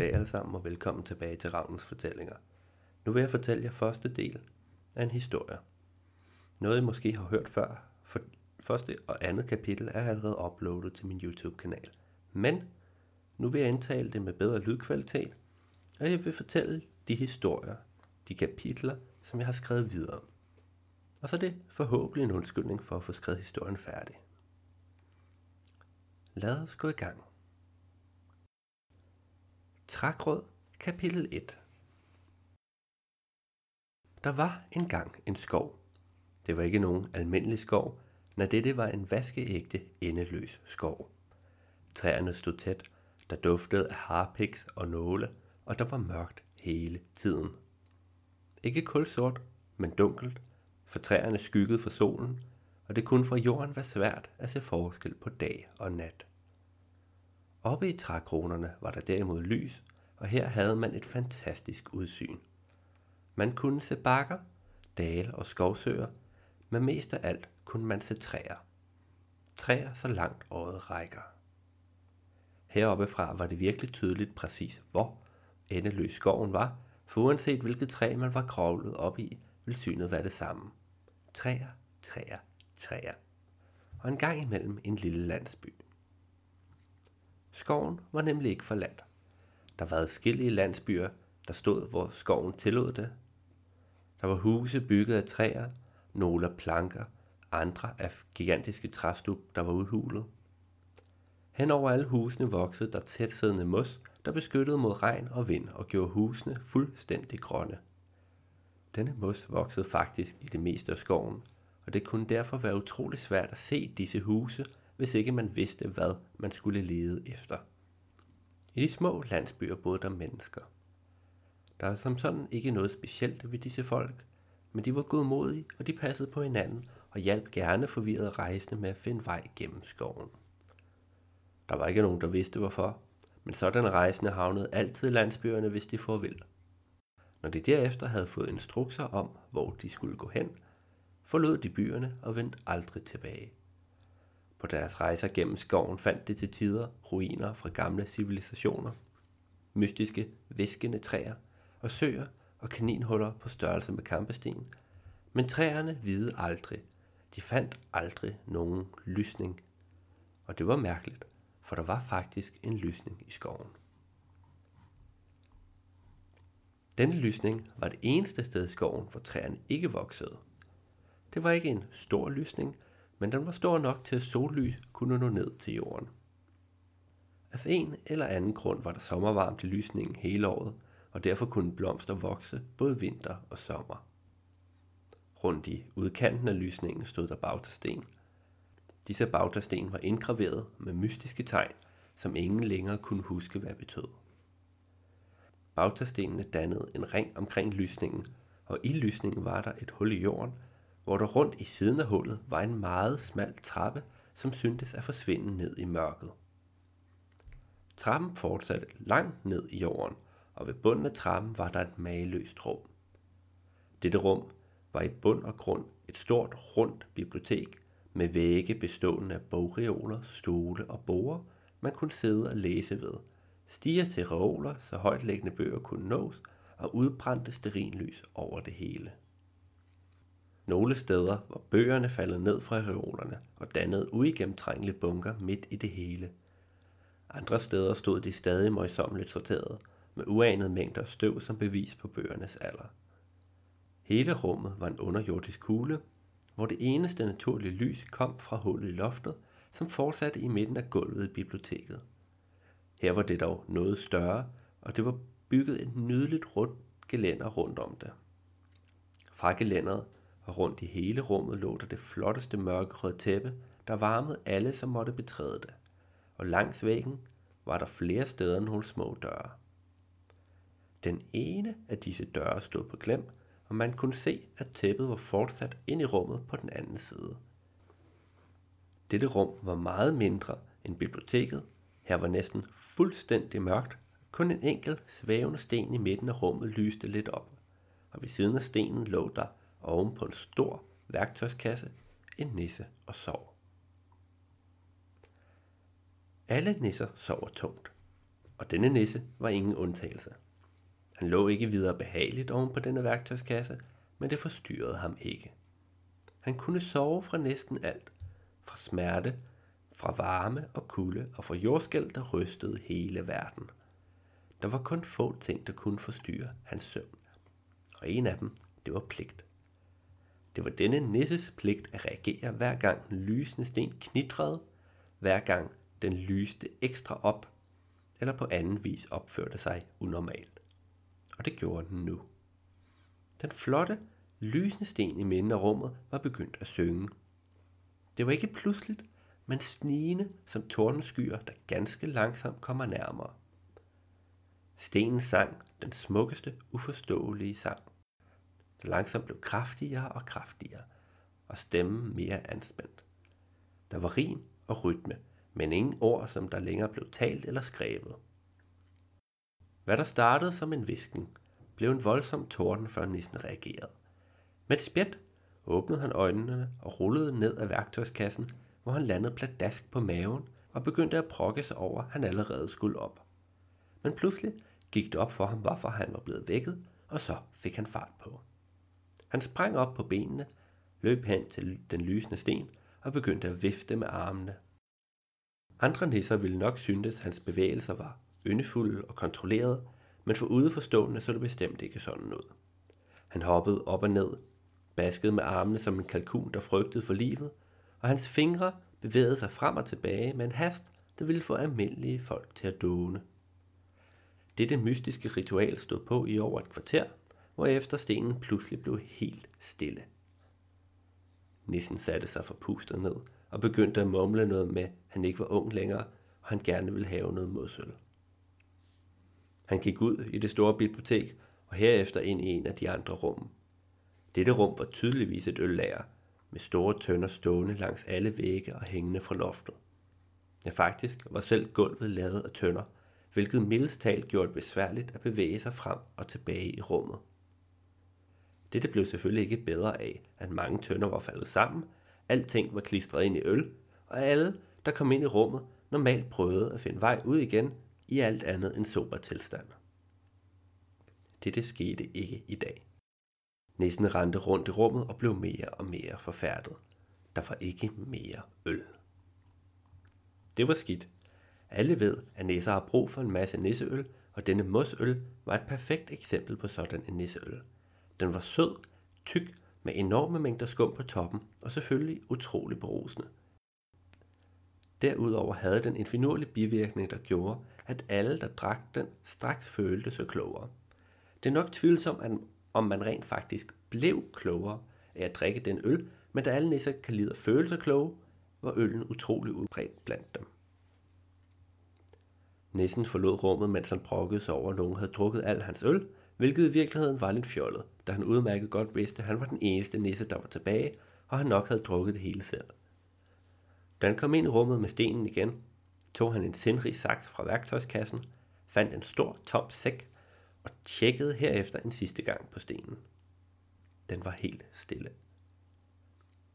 Goddag alle sammen og velkommen tilbage til Ravnens Fortællinger. Nu vil jeg fortælle jer første del af en historie. Noget I måske har hørt før, for første og andet kapitel er allerede uploadet til min YouTube-kanal. Men nu vil jeg indtale det med bedre lydkvalitet, og jeg vil fortælle de historier, de kapitler, som jeg har skrevet videre. Og så er det forhåbentlig en undskyldning for at få skrevet historien færdig. Lad os gå i gang. Trækråd, kapitel 1 Der var engang en skov. Det var ikke nogen almindelig skov, når dette var en vaskeægte endeløs skov. Træerne stod tæt, der duftede af harpiks og nåle, og der var mørkt hele tiden. Ikke kulsort, men dunkelt, for træerne skyggede for solen, og det kunne fra jorden være svært at se forskel på dag og nat. Oppe i trækronerne var der derimod lys, og her havde man et fantastisk udsyn. Man kunne se bakker, dale og skovsøer, men mest af alt kunne man se træer. Træer så langt øjet rækker. Heroppe fra var det virkelig tydeligt præcis, hvor endeløs skoven var, for uanset hvilket træ man var kravlet op i, ville synet være det samme. Træer, træer, træer. Og en gang imellem en lille landsby. Skoven var nemlig ikke forladt. Der var adskillige landsbyer, der stod, hvor skoven tillod det. Der var huse bygget af træer, nogle af planker, andre af gigantiske træstub, der var udhulet. Hen over alle husene voksede der tætsiddende mos, der beskyttede mod regn og vind og gjorde husene fuldstændig grønne. Denne mos voksede faktisk i det meste af skoven, og det kunne derfor være utrolig svært at se disse huse, hvis ikke man vidste, hvad man skulle lede efter. I de små landsbyer boede der mennesker. Der er som sådan ikke noget specielt ved disse folk, men de var godmodige, og de passede på hinanden og hjalp gerne forvirrede rejsende med at finde vej gennem skoven. Der var ikke nogen, der vidste hvorfor, men sådan rejsende havnede altid landsbyerne, hvis de får vil. Når de derefter havde fået instrukser om, hvor de skulle gå hen, forlod de byerne og vendte aldrig tilbage. På deres rejser gennem skoven fandt de til tider ruiner fra gamle civilisationer, mystiske, viskende træer og søer og kaninhuller på størrelse med kampesten. Men træerne vide aldrig. De fandt aldrig nogen lysning. Og det var mærkeligt, for der var faktisk en lysning i skoven. Denne lysning var det eneste sted i skoven, hvor træerne ikke voksede. Det var ikke en stor lysning, men den var stor nok til at sollys kunne nå ned til jorden. Af en eller anden grund var der sommervarmt i lysningen hele året, og derfor kunne blomster vokse både vinter og sommer. Rundt i udkanten af lysningen stod der bautasten. Disse bautasten var indgraveret med mystiske tegn, som ingen længere kunne huske, hvad betød. Bautastenene dannede en ring omkring lysningen, og i lysningen var der et hul i jorden, hvor der rundt i siden af hullet var en meget smal trappe, som syntes at forsvinde ned i mørket. Trappen fortsatte langt ned i jorden, og ved bunden af trappen var der et mageløst rum. Dette rum var i bund og grund et stort, rundt bibliotek med vægge bestående af bogreoler, stole og borer, man kunne sidde og læse ved, stiger til reoler, så højtlæggende bøger kunne nås, og udbrændte sterinlys over det hele. Nogle steder var bøgerne faldet ned fra reolerne og dannede uigennemtrængelige bunker midt i det hele. Andre steder stod de stadig møjsommeligt sorteret, med uanede mængder støv som bevis på bøgernes alder. Hele rummet var en underjordisk kugle, hvor det eneste naturlige lys kom fra hullet i loftet, som fortsatte i midten af gulvet i biblioteket. Her var det dog noget større, og det var bygget et nydeligt rundt gelænder rundt om det. Fra gelænderet og rundt i hele rummet lå der det flotteste mørkerøde tæppe, der varmede alle, som måtte betræde det. Og langs væggen var der flere steder nogle små døre. Den ene af disse døre stod på klem, og man kunne se, at tæppet var fortsat ind i rummet på den anden side. Dette rum var meget mindre end biblioteket. Her var næsten fuldstændig mørkt. Kun en enkelt svævende sten i midten af rummet lyste lidt op, og ved siden af stenen lå der oven på en stor værktøjskasse en nisse og sov. Alle nisser sover tungt, og denne nisse var ingen undtagelse. Han lå ikke videre behageligt oven på denne værktøjskasse, men det forstyrrede ham ikke. Han kunne sove fra næsten alt, fra smerte, fra varme og kulde og fra jordskæld, der rystede hele verden. Der var kun få ting, der kunne forstyrre hans søvn, og en af dem, det var pligt. Det var denne nisses pligt at reagere hver gang den lysende sten knitrede, hver gang den lyste ekstra op, eller på anden vis opførte sig unormalt. Og det gjorde den nu. Den flotte, lysende sten i midten af rummet var begyndt at synge. Det var ikke pludseligt, men snigende som tordenskyer, der ganske langsomt kommer nærmere. Stenen sang den smukkeste, uforståelige sang der langsomt blev kraftigere og kraftigere, og stemmen mere anspændt. Der var rim og rytme, men ingen ord, som der længere blev talt eller skrevet. Hvad der startede som en visken, blev en voldsom torden, før nissen reagerede. Med et spjæt åbnede han øjnene og rullede ned af værktøjskassen, hvor han landede pladask på maven og begyndte at prokke sig over, at han allerede skulle op. Men pludselig gik det op for ham, hvorfor han var blevet vækket, og så fik han fart på. Han sprang op på benene, løb hen til den lysende sten og begyndte at vifte med armene. Andre nisser ville nok syntes, at hans bevægelser var yndefulde og kontrollerede, men for udeforstående så det bestemt ikke sådan ud. Han hoppede op og ned, baskede med armene som en kalkun, der frygtede for livet, og hans fingre bevægede sig frem og tilbage med en hast, der ville få almindelige folk til at dåne. Dette mystiske ritual stod på i over et kvarter, hvorefter stenen pludselig blev helt stille. Nissen satte sig forpustet ned og begyndte at mumle noget med, at han ikke var ung længere, og han gerne ville have noget modsøl. Han gik ud i det store bibliotek og herefter ind i en af de andre rum. Dette rum var tydeligvis et øllager, med store tønder stående langs alle vægge og hængende fra loftet. Ja, faktisk var selv gulvet lavet af tønder, hvilket mildest talt gjorde det besværligt at bevæge sig frem og tilbage i rummet. Dette blev selvfølgelig ikke bedre af, at mange tønder var faldet sammen, alting var klistret ind i øl, og alle, der kom ind i rummet, normalt prøvede at finde vej ud igen i alt andet end sober tilstand. Dette skete ikke i dag. Nissen rendte rundt i rummet og blev mere og mere forfærdet. Der var ikke mere øl. Det var skidt. Alle ved, at nisser har brug for en masse nisseøl, og denne mosøl var et perfekt eksempel på sådan en nisseøl. Den var sød, tyk, med enorme mængder skum på toppen, og selvfølgelig utrolig berusende. Derudover havde den en finurlig bivirkning, der gjorde, at alle, der drak den, straks følte sig klogere. Det er nok tvivlsomt, at, om man rent faktisk blev klogere af at drikke den øl, men da alle nisser kan lide at føle sig kloge, var øllen utrolig udbredt blandt dem. Nissen forlod rummet, mens han brokkede sig over, at nogen havde drukket al hans øl, hvilket i virkeligheden var lidt fjollet, da han udmærket godt vidste, at han var den eneste nisse, der var tilbage, og han nok havde drukket det hele selv. Da han kom ind i rummet med stenen igen, tog han en sindrig saks fra værktøjskassen, fandt en stor tom sæk og tjekkede herefter en sidste gang på stenen. Den var helt stille.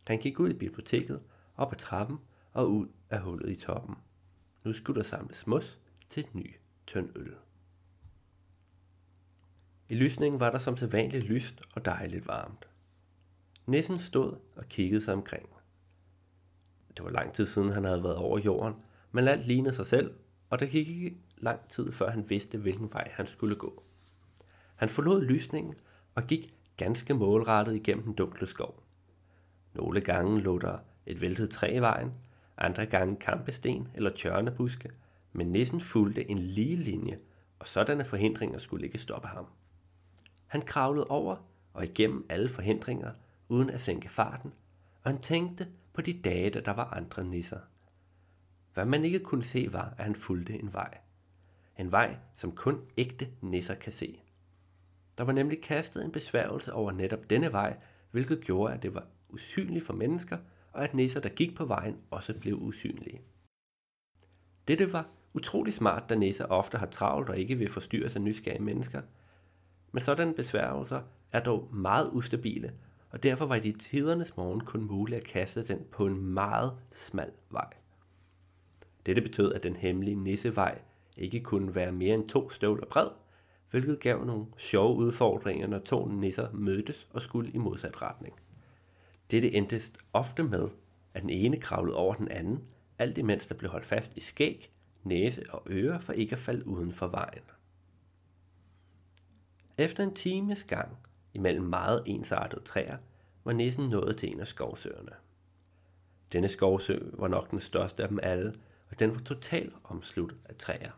Han gik ud i biblioteket, op ad trappen og ud af hullet i toppen. Nu skulle der samles mos til et ny tynd øl. I lysningen var der som sædvanligt lyst og dejligt varmt. Nissen stod og kiggede sig omkring. Det var lang tid siden, han havde været over jorden, men alt lignede sig selv, og der gik ikke lang tid, før han vidste, hvilken vej han skulle gå. Han forlod lysningen og gik ganske målrettet igennem den dunkle skov. Nogle gange lå der et væltet træ i vejen, andre gange kampesten eller tjørnebuske, men nissen fulgte en lige linje, og sådanne forhindringer skulle ikke stoppe ham. Han kravlede over og igennem alle forhindringer, uden at sænke farten, og han tænkte på de dage, da der var andre nisser. Hvad man ikke kunne se var, at han fulgte en vej. En vej, som kun ægte nisser kan se. Der var nemlig kastet en besværgelse over netop denne vej, hvilket gjorde, at det var usynligt for mennesker, og at nisser, der gik på vejen, også blev usynlige. Dette var utrolig smart, da nisser ofte har travlt og ikke vil forstyrres af nysgerrige mennesker – men sådanne besværgelser er dog meget ustabile, og derfor var det i tidernes morgen kun muligt at kaste den på en meget smal vej. Dette betød, at den hemmelige nissevej ikke kunne være mere end to støvler bred, hvilket gav nogle sjove udfordringer, når to nisser mødtes og skulle i modsat retning. Dette endte ofte med, at den ene kravlede over den anden, alt imens der blev holdt fast i skæg, næse og ører for ikke at falde uden for vejen. Efter en times gang imellem meget ensartede træer, var nissen nået til en af skovsøerne. Denne skovsø var nok den største af dem alle, og den var totalt omsluttet af træer.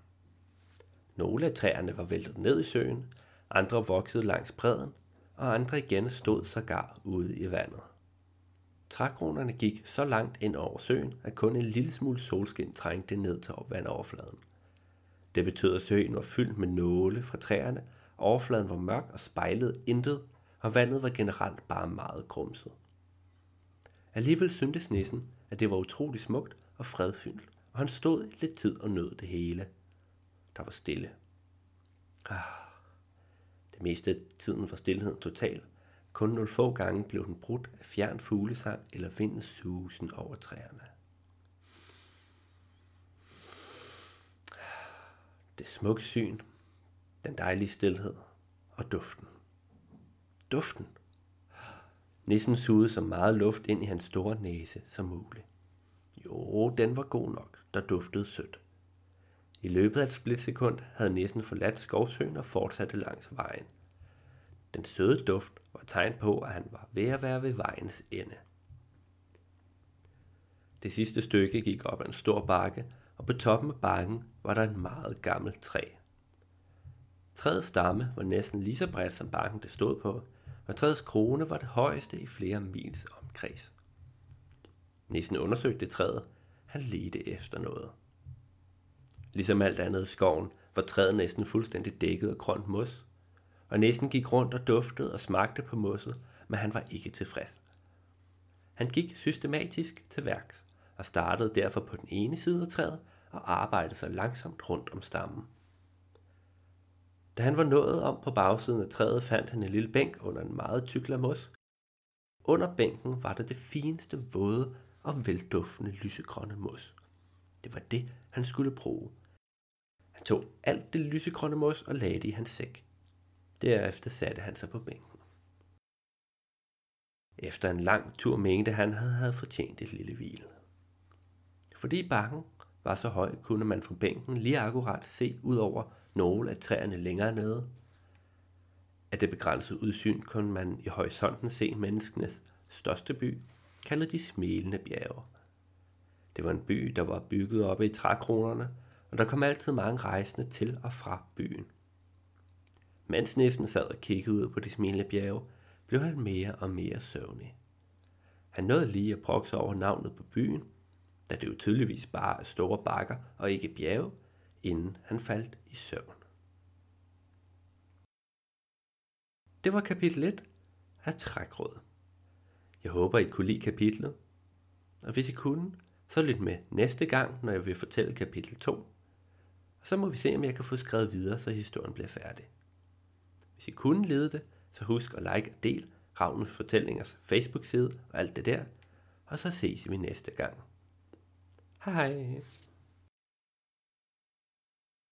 Nogle af træerne var væltet ned i søen, andre voksede langs bredden, og andre igen stod sågar ude i vandet. Trækronerne gik så langt ind over søen, at kun en lille smule solskin trængte ned til vandoverfladen. Det betød, at søen var fyldt med nåle fra træerne, overfladen var mørk og spejlede intet, og vandet var generelt bare meget grumset. Alligevel syntes nissen, at det var utrolig smukt og fredfyldt, og han stod lidt tid og nød det hele. Der var stille. Ah, det meste af tiden var stillheden total. Kun nogle få gange blev den brudt af fjern fuglesang eller vindens susen over træerne. Ah, det smukke syn, den dejlige stillhed og duften. Duften. Nissen sugede så meget luft ind i hans store næse som muligt. Jo, den var god nok, der duftede sødt. I løbet af et splitsekund havde nissen forladt skovsøen og fortsatte langs vejen. Den søde duft var tegn på, at han var ved at være ved vejens ende. Det sidste stykke gik op ad en stor bakke, og på toppen af bakken var der et meget gammelt træ. Træets stamme var næsten lige så bredt som bakken det stod på, og træets krone var det højeste i flere mils omkreds. Nissen undersøgte træet. Han ledte efter noget. Ligesom alt andet i skoven var træet næsten fuldstændig dækket af grønt mos, og næsten gik rundt og duftede og smagte på mosset, men han var ikke tilfreds. Han gik systematisk til værks og startede derfor på den ene side af træet og arbejdede sig langsomt rundt om stammen. Da han var nået om på bagsiden af træet, fandt han en lille bænk under en meget tyk mos. Under bænken var der det fineste våde og velduftende lysegrønne mos. Det var det, han skulle bruge. Han tog alt det lysegrønne mos og lagde det i hans sæk. Derefter satte han sig på bænken. Efter en lang tur mente han, at han havde fortjent et lille hvil. Fordi bakken var så høj, kunne man fra bænken lige akkurat se ud over nogle af træerne længere nede. Af det begrænsede udsyn kunne man i horisonten se menneskenes største by, kaldet de smilende bjerge. Det var en by, der var bygget oppe i trækronerne, og der kom altid mange rejsende til og fra byen. Mens næsten sad og kiggede ud på de smilende bjerge, blev han mere og mere søvnig. Han nåede lige at brokse over navnet på byen, da det jo tydeligvis bare er store bakker og ikke bjerge, inden han faldt i søvn. Det var kapitel 1 af Trækråd. Jeg håber, I kunne lide kapitlet, og hvis I kunne, så lyt med næste gang, når jeg vil fortælle kapitel 2. Og så må vi se, om jeg kan få skrevet videre, så historien bliver færdig. Hvis I kunne lide det, så husk at like og del Ravnens Fortællingers Facebook-side og alt det der, og så ses vi næste gang. Hej!